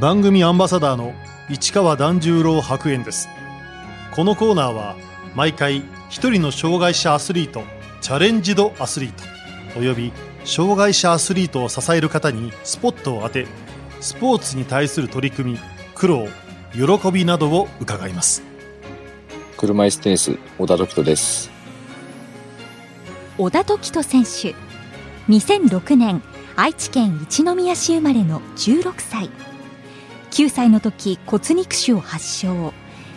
番組アンバサダーの市川團十郎白猿です。このコーナーは毎回一人の障害者アスリートチャレンジドアスリートおよび障害者アスリートを支える方にスポットを当てスポーツに対する取り組み苦労喜びなどを伺います。車椅子テニス小田時人です。小田時人選手。2006年愛知県一宮市生まれの16歳9歳の時骨肉腫を発症。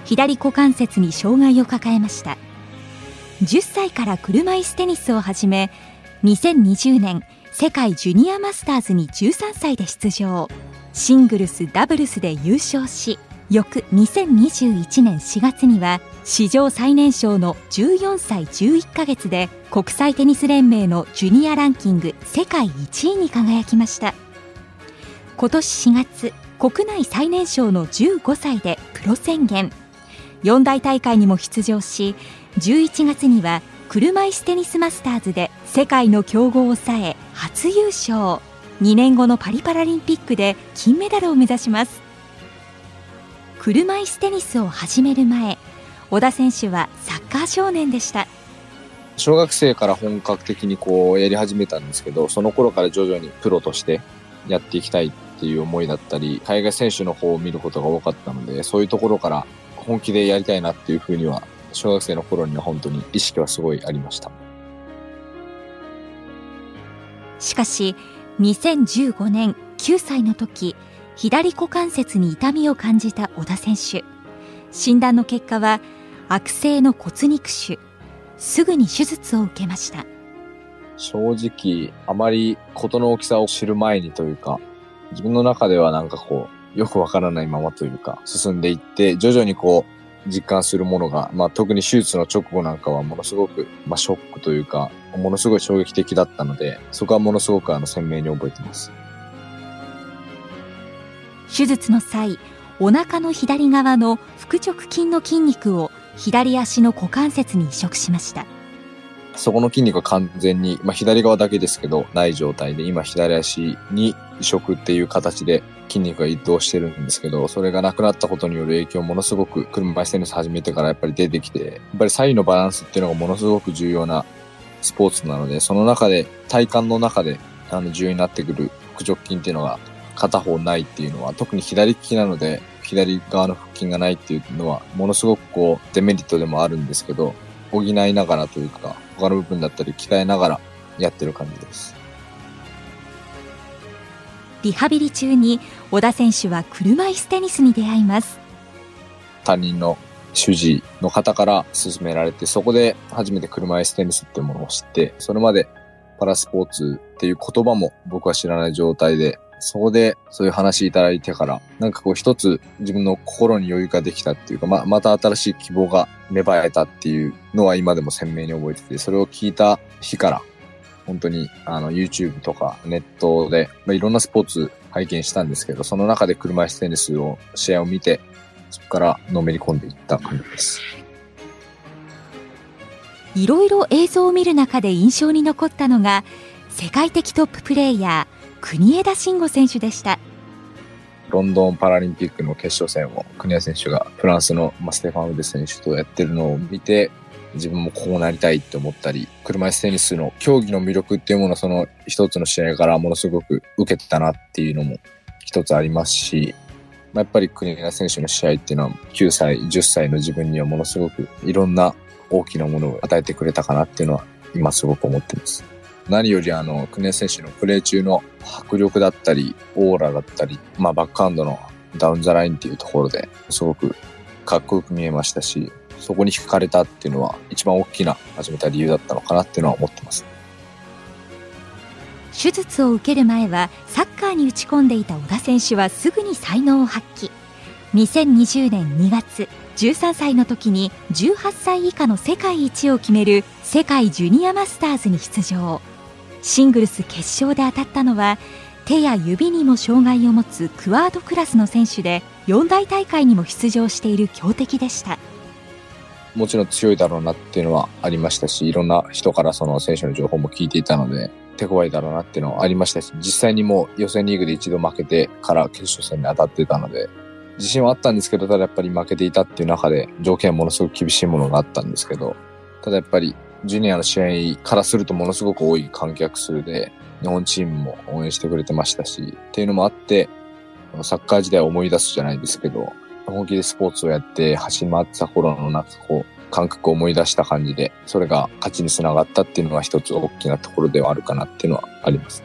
左股関節に障害を抱えました。10歳から車椅子テニスを始め2020年世界ジュニアマスターズに13歳で出場。シングルスダブルスで優勝し翌2021年4月には史上最年少の14歳11ヶ月で国際テニス連盟のジュニアランキング世界1位に輝きました。今年4月国内最年少の15歳でプロ宣言。四大大会にも出場し11月には車椅子テニスマスターズで世界の強豪を抑え初優勝。2年後のパリパラリンピックで金メダルを目指します。車椅子テニスを始める前小田選手はサッカー少年でした。小学生から本格的にこうやり始めたんですけどその頃から徐々にプロとしてやっていきたいていう思いだったり海外選手の方を見ることが多かったのでそういうところから本気でやりたいなっていうふうには小学生の頃には本当に意識はすごいありました。しかし2015年9歳の時左股関節に痛みを感じた小田選手。診断の結果は悪性の骨肉腫。すぐに手術を受けました。正直あまり事の大きさを知る前にというか自分の中ではなんかこうよくわからないままというか進んでいって徐々にこう実感するものが、まあ、特に手術の直後なんかはものすごく、まあ、ショックというか、ものすごい衝撃的だったので、そこはものすごくあの鮮明に覚えてます。手術の際、お腹の左側の腹直筋の筋肉を左足の股関節に移植しました。そこの筋肉は完全に、まあ、左側だけですけど、ない状態で、今左足に移植っていう形で筋肉が移動してるんですけど、それがなくなったことによる影響ものすごく車椅子テニス始めてからやっぱり出てきて、やっぱり左右のバランスっていうのがものすごく重要なスポーツなので、その中で、体幹の中であの重要になってくる腹直筋っていうのが片方ないっていうのは、特に左利きなので、左側の腹筋がないっていうのは、ものすごくこう、デメリットでもあるんですけど、補いながらというか、他の部分だったり鍛えながらやってる感じです。リハビリ中に小田選手は車椅子テニスに出会います。他人の主治の方から勧められて、そこで初めて車椅子テニスっていうものを知って、それまでパラスポーツっていう言葉も僕は知らない状態で、そこでそういう話いただいてから、なんかこう一つ自分の心に余裕ができたっていうか、ま、また新しい希望が芽生えたっていうのは今でも鮮明に覚えてて、それを聞いた日から、本当にあの YouTube とかネットで、まあ、いろんなスポーツ拝見したんですけど、その中で車椅子テニスを、試合を見て、そこからのめり込んでいった感じです。いろいろ映像を見る中で印象に残ったのが、世界的トッププレーヤー、国枝慎吾選手でした。ロンドンパラリンピックの決勝戦を国枝選手がフランスのステファン・ウデ選手とやってるのを見て、自分もこうなりたいって思ったり、車椅子テニスの競技の魅力っていうものをその一つの試合からものすごく受けてたなっていうのも一つありますし、やっぱり国枝選手の試合っていうのは9歳、10歳の自分にはものすごくいろんな大きなものを与えてくれたかなっていうのは今すごく思ってます。何よりあの、国枝選手のプレー中の迫力だったり、オーラだったり、まあバックハンドのダウンザラインっていうところですごくかっこよく見えましたし、そこに惹かれたっていうのは一番大きな始めた理由だったのかなっていうのは思ってます。手術を受ける前はサッカーに打ち込んでいた小田選手はすぐに才能を発揮2020年2月13歳の時に18歳以下の世界一を決める世界ジュニアマスターズに出場シングルス決勝で当たったのは手や指にも障害を持つクワードクラスの選手で四大大会にも出場している強敵でした。もちろん強いだろうなっていうのはありましたしいろんな人からその選手の情報も聞いていたので手強いだろうなっていうのはありましたし、実際にもう予選リーグで一度負けてから決勝戦に当たってたので、自信はあったんですけど、ただやっぱり負けていたっていう中で条件はものすごく厳しいものがあったんですけど、ただやっぱりジュニアの試合からするとものすごく多い観客数で、日本チームも応援してくれてましたし、っていうのもあって、サッカー時代を思い出すじゃないですけど、本気でスポーツをやって走り回ってた頃のなんかこう、感覚を思い出した感じで、それが勝ちにつながったっていうのは一つ大きなところではあるかなっていうのはあります。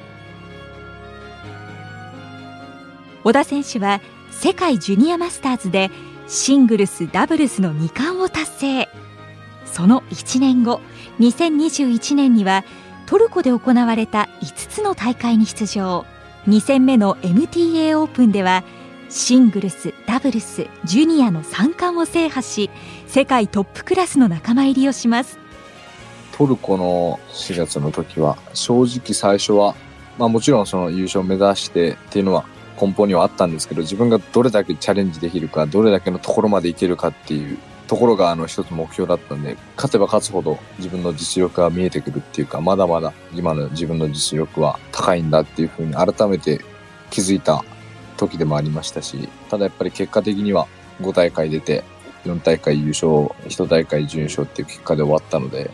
小田選手は世界ジュニアマスターズでシングルス、ダブルスの2冠を達成。その1年後、2021年にはトルコで行われた5つの大会に出場。2戦目の MTA オープンではシングルス、ダブルス、ジュニアの3冠を制覇し世界トップクラスの仲間入りをしますトルコの4月の時は正直最初は、まあ、もちろんその優勝を目指してっていうのは根本にはあったんですけど自分がどれだけチャレンジできるかどれだけのところまでいけるかっていうところがあの一つ目標だったんで勝てば勝つほど自分の実力が見えてくるっていうかまだまだ今の自分の実力は高いんだっていうふうに改めて気づいた時でもありましたし、ただやっぱり結果的には5大会出て、4大会優勝、1大会準優勝っていう結果で終わったので、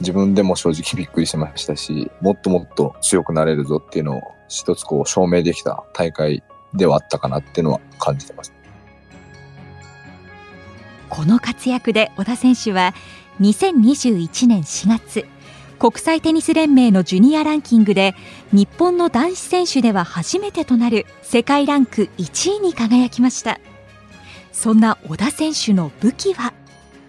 自分でも正直びっくりしましたし、もっともっと強くなれるぞっていうのを一つこう証明できた大会ではあったかなっていうのは感じてます。この活躍で小田選手は2021年4月国際テニス連盟のジュニアランキングで日本の男子選手では初めてとなる世界ランク1位に輝きました。そんな小田選手の武器は？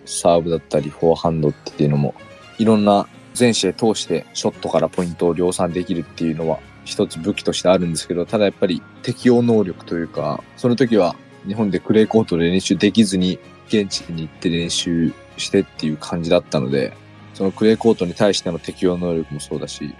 サーブだったりフォアハンドっていうのもいろんな全試合通してショットからポイントを量産できるっていうのは一つ武器としてあるんですけどただやっぱり適応能力というかその時は日本でクレーコートで練習できずに現地に行って練習してっていう感じだったのでそのクレーコートに対しての適応能力もそうだし、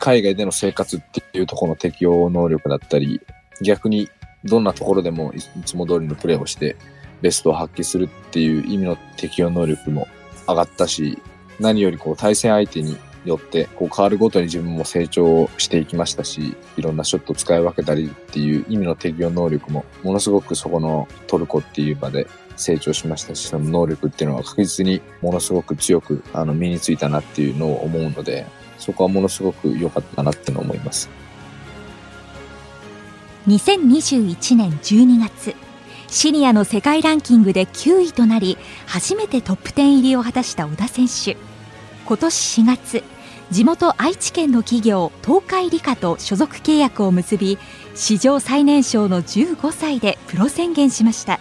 海外での生活っていうところの適応能力だったり、逆にどんなところでもいつも通りのプレーをしてベストを発揮するっていう意味の適応能力も上がったし、何よりこう対戦相手によってこう変わるごとに自分も成長していきましたし、いろんなショットを使い分けたりっていう意味の適応能力もものすごくそこのトルコっていう場で成長しましたし、その能力っていうのは確実にものすごく強くあの身についたなっていうのを思うので、そこはものすごく良かったなっての思います。2021年12月、シニアの世界ランキングで9位となり、初めてトップ10入りを果たした小田選手。今年4月、地元愛知県の企業東海理科と所属契約を結び史上最年少の15歳でプロ宣言しました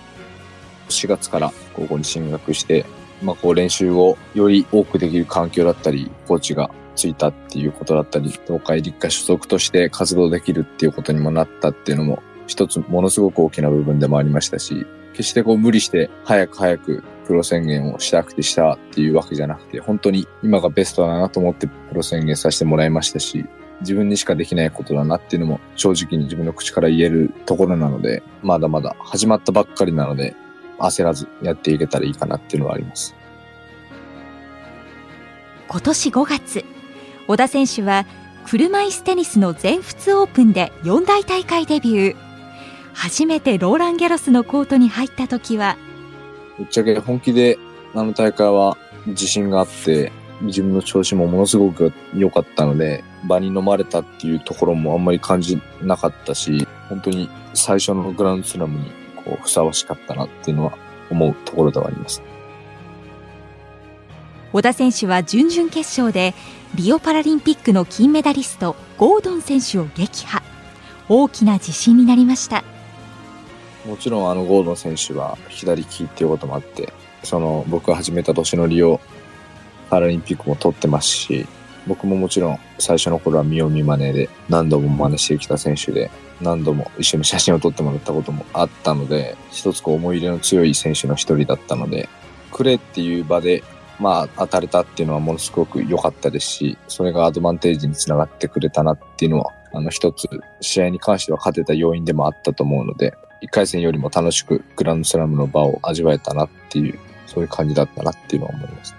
4月から高校に進学して、まあ、こう練習をより多くできる環境だったり、コーチがついたっていうことだったり、東海立科所属として活動できるっていうことにもなったっていうのも、一つものすごく大きな部分でもありましたし、決してこう無理して早く早くプロ宣言をしたくてしたっていうわけじゃなくて、本当に今がベストだなと思ってプロ宣言させてもらいましたし、自分にしかできないことだなっていうのも正直に自分の口から言えるところなので、まだまだ始まったばっかりなので、焦らずやっていけたらいいかなっていうのはあります。今年5月、小田選手は車椅子テニスの全仏オープンで四大大会デビュー。初めてローラン・ギャロスのコートに入った時は、ぶっちゃけ本気であの大会は自信があって、自分の調子もものすごく良かったので、場に飲まれたっていうところもあんまり感じなかったし、本当に最初のグランドスラムにこうふさわしかったなっていうのは思うところではあります。小田選手は準々決勝でリオパラリンピックの金メダリストゴードン選手を撃破大きな自信になりましたもちろんあのゴードン選手は左利きっていうこともあってその僕が始めた年のリオパラリンピックも取ってますし僕ももちろん最初の頃は見よう見まねで何度も真似してきた選手で何度も一緒に写真を撮ってもらったこともあったので、一つこう思い入れの強い選手の一人だったので、クレーっていう場で、まあ当たれたっていうのはものすごく良かったですし、それがアドバンテージにつながってくれたなっていうのは、あの一つ試合に関しては勝てた要因でもあったと思うので、一回戦よりも楽しくグランドスラムの場を味わえたなっていう、そういう感じだったなっていうのは思います。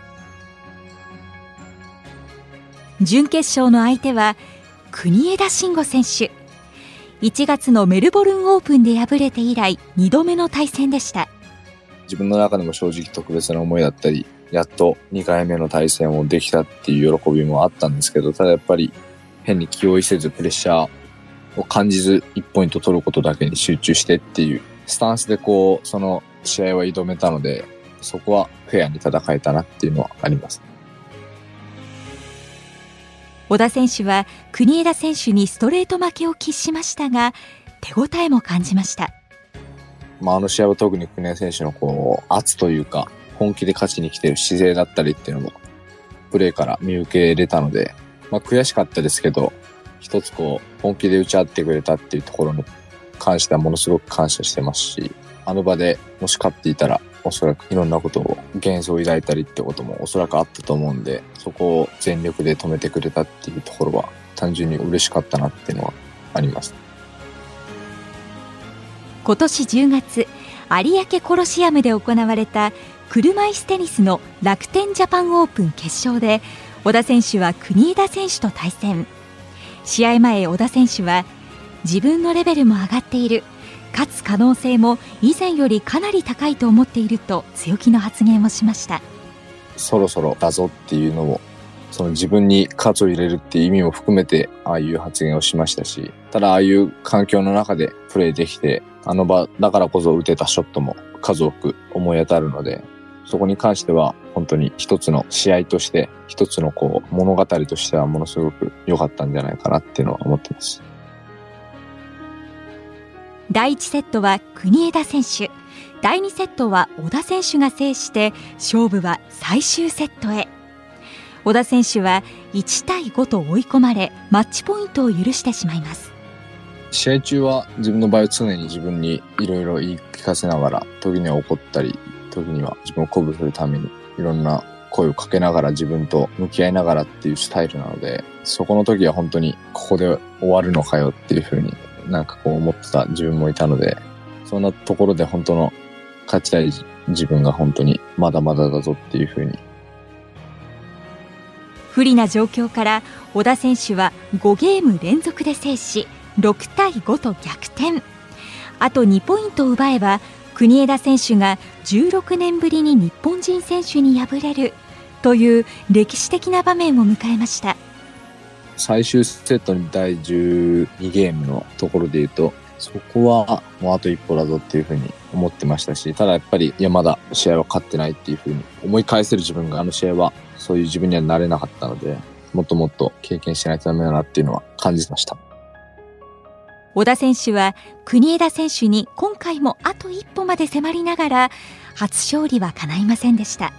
準決勝の相手は国枝慎吾選手。1月のメルボルンオープンで敗れて以来2度目の対戦でした。自分の中でも正直特別な思いだったりやっと2回目の対戦をできたっていう喜びもあったんですけどただやっぱり変に気負いせずプレッシャーを感じず1ポイント取ることだけに集中してっていうスタンスでこうその試合は挑めたのでそこはフェアに戦えたなっていうのはあります小田選手は国枝選手にストレート負けを喫しましたが手応えも感じました、まあ、あの試合は特に国枝選手のこう圧というか本気で勝ちに来てる姿勢だったりっていうのもプレーから見受けれたので、まあ、悔しかったですけど一つこう本気で打ち合ってくれたっていうところに関してはものすごく感謝してますしあの場でもし勝っていたらおそらくいろんなことを幻想を抱いたりってこともおそらくあったと思うんでそこを全力で止めてくれたっていうところは単純に嬉しかったなっていうのはあります。今年10月有明コロシアムで行われた車いすテニスの楽天ジャパンオープン決勝で小田選手は国枝選手と対戦。試合前小田選手は自分のレベルも上がっている。勝つ可能性も以前よりかなり高いと思っていると強気の発言をしました。そろそろだぞっていうのもその自分に勝つを入れるっていう意味も含めてああいう発言をしましたしただああいう環境の中でプレーできてあの場だからこそ打てたショットも数多く思い当たるのでそこに関しては本当に一つの試合として一つのこう物語としてはものすごく良かったんじゃないかなっていうのは思ってます。第1セットは国枝選手。第2セットは小田選手が制して勝負は最終セットへ。小田選手は1対5と追い込まれマッチポイントを許してしまいます。試合中は自分の場合は常に自分にいろいろ言い聞かせながら時には怒ったり時には自分を鼓舞するためにいろんな声をかけながら自分と向き合いながらっていうスタイルなのでそこの時は本当にここで終わるのかよっていうふうになんかこう思ってた自分もいたのでそんなところで本当の勝ちたい自分が本当にまだまだだぞっていうふうに。不利な状況から小田選手は5ゲーム連続で制し6対5と逆転。あと2ポイント奪えば国枝選手が16年ぶりに日本人選手に敗れるという歴史的な場面を迎えました。最終セットに第12ゲームのところで言うとそこはもうあと一歩だぞっていうふうに思ってましたし、ただやっぱり、いやまだ試合は勝ってないっていうふうに思い返せる自分があの試合はそういう自分にはなれなかったので、もっともっと経験しないとダメだなっていうのは感じました。小田選手は国枝選手に今回もあと一歩まで迫りながら初勝利は叶いませんでした。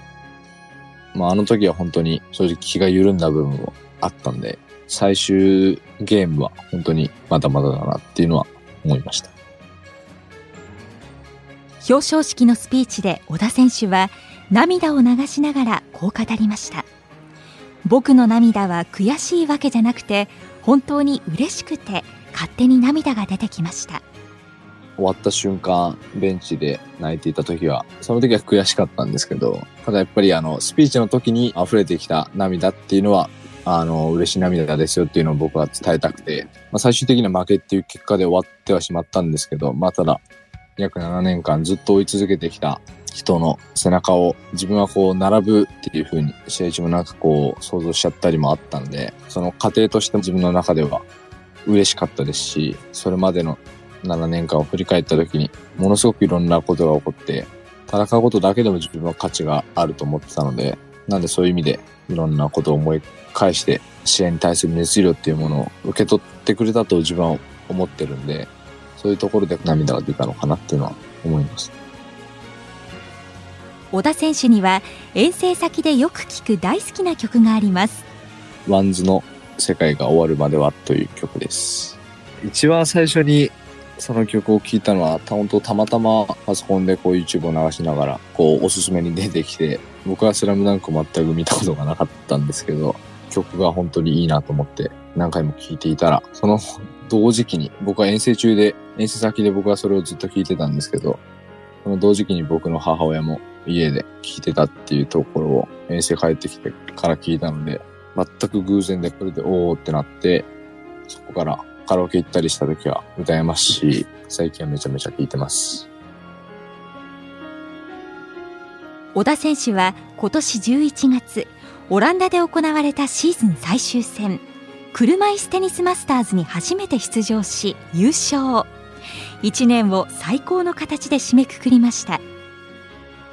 まああの時は本当に正直気が緩んだ部分もあったんで、最終ゲームは本当にまだまだだなっていうのは思いました。表彰式のスピーチで小田選手は涙を流しながらこう語りました僕の涙は悔しいわけじゃなくて本当に嬉しくて勝手に涙が出てきました終わった瞬間、ベンチで泣いていた時は、その時は悔しかったんですけど、ただやっぱりあの、スピーチの時に溢れてきた涙っていうのは、あの、嬉しい涙ですよっていうのを僕は伝えたくて、まあ、最終的な負けっていう結果で終わってはしまったんですけど、まあただ、約7年間ずっと追い続けてきた人の背中を自分はこう並ぶっていう風に試合中もなんかこう想像しちゃったりもあったんで、その過程として自分の中では嬉しかったですし、それまでの7年間を振り返った時にものすごくいろんなことが起こって、戦うことだけでも自分は価値があると思ってたので、なんでそういう意味でいろんなことを思い返して試合に対する熱量っていうものを受け取ってくれたと自分は思ってるんで、そういうところで涙が出たのかなっていうのは思います。小田選手には遠征先でよく聴く大好きな曲があります WANDS の世界が終わるまではという曲です。一番最初にその曲を聴いたのは、本当たまたまパソコンでこう YouTube を流しながら、こうおすすめに出てきて、僕はスラムダンク全く見たことがなかったんですけど、曲が本当にいいなと思って何回も聴いていたら、その同時期に、僕は遠征中で、遠征先で僕はそれをずっと聴いてたんですけど、その同時期に僕の母親も家で聴いてたっていうところを遠征帰ってきてから聞いたので、全く偶然でこれでおーってなって、そこからカラオケ行ったりした時は歌えますし、最近はめちゃめちゃ聴いてます。小田選手は今年11月オランダで行われたシーズン最終戦車椅子テニスマスターズに初めて出場し優勝。1年を最高の形で締めくくりました。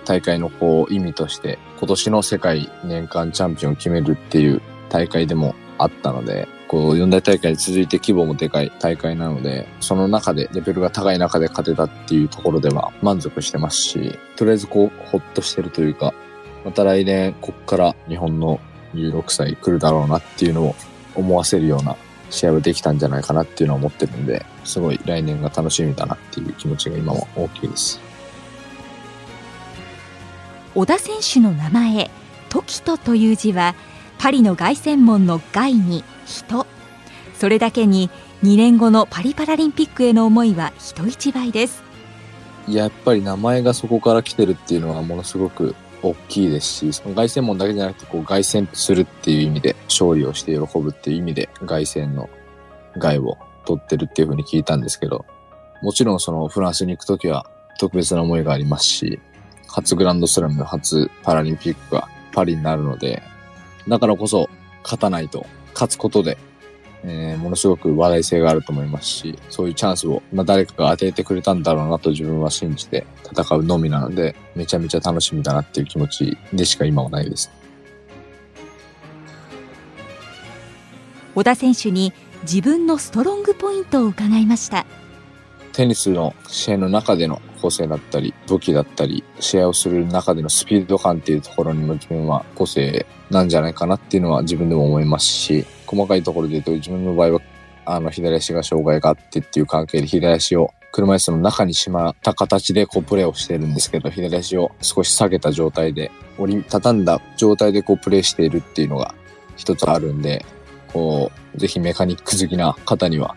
大会のこう意味として、今年の世界年間チャンピオンを決めるっていう大会でもあったので、こう四大大会に続いて規模もでかい大会なので、その中でレベルが高い中で勝てたっていうところでは満足してますし、とりあえずこうほっとしてるというか、また来年こっから日本の16歳来るだろうなっていうのを思わせるような試合はできたんじゃないかなっていうのは思ってるんで、すごい来年が楽しみだなっていう気持ちが今も大きいです。小田選手の名前時人という字はパリの凱旋門の凱に人。それだけに2年後のパリパラリンピックへの思いは人一倍です。やっぱり名前がそこから来てるっていうのはものすごく大きいですし、その凱旋門だけじゃなくて、こう凱旋するっていう意味で、勝利をして喜ぶっていう意味で、凱旋の凱を取ってるっていうふうに聞いたんですけど、もちろんそのフランスに行くときは特別な思いがありますし、初グランドスラム、初パラリンピックがパリになるので、だからこそ勝たないと、勝つことでえーものすごく話題性があると思いますし、そういうチャンスを、まあ、誰かが与えてくれたんだろうなと自分は信じて戦うのみなので、めちゃめちゃ楽しみだなっていう気持ちでしか今はないです。小田選手に自分のストロングポイントを伺いましたテニスの試合の中での個性だったり、武器だったり、試合をする中でのスピード感っていうところにも自分は個性なんじゃないかなっていうのは自分でも思いますし、細かいところで言うと自分の場合は、あの、左足が障害があってっていう関係で左足を車椅子の中にしまった形でこうプレーをしてるんですけど、左足を少し下げた状態で、折り畳んだ状態でこうプレーしているっていうのが一つあるんで、こう、ぜひメカニック好きな方には、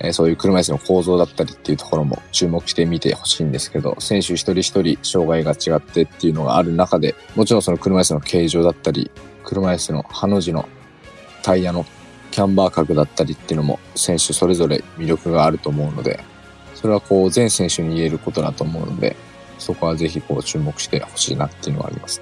えそういう車椅子の構造だったりっていうところも注目してみてほしいんですけど、選手一人一人障害が違ってっていうのがある中で、もちろんその車椅子の形状だったり、車椅子のハの字のタイヤのキャンバー角だったりっていうのも選手それぞれ魅力があると思うので、それはこう全選手に言えることだと思うので、そこはぜひこう注目してほしいなっていうのはあります。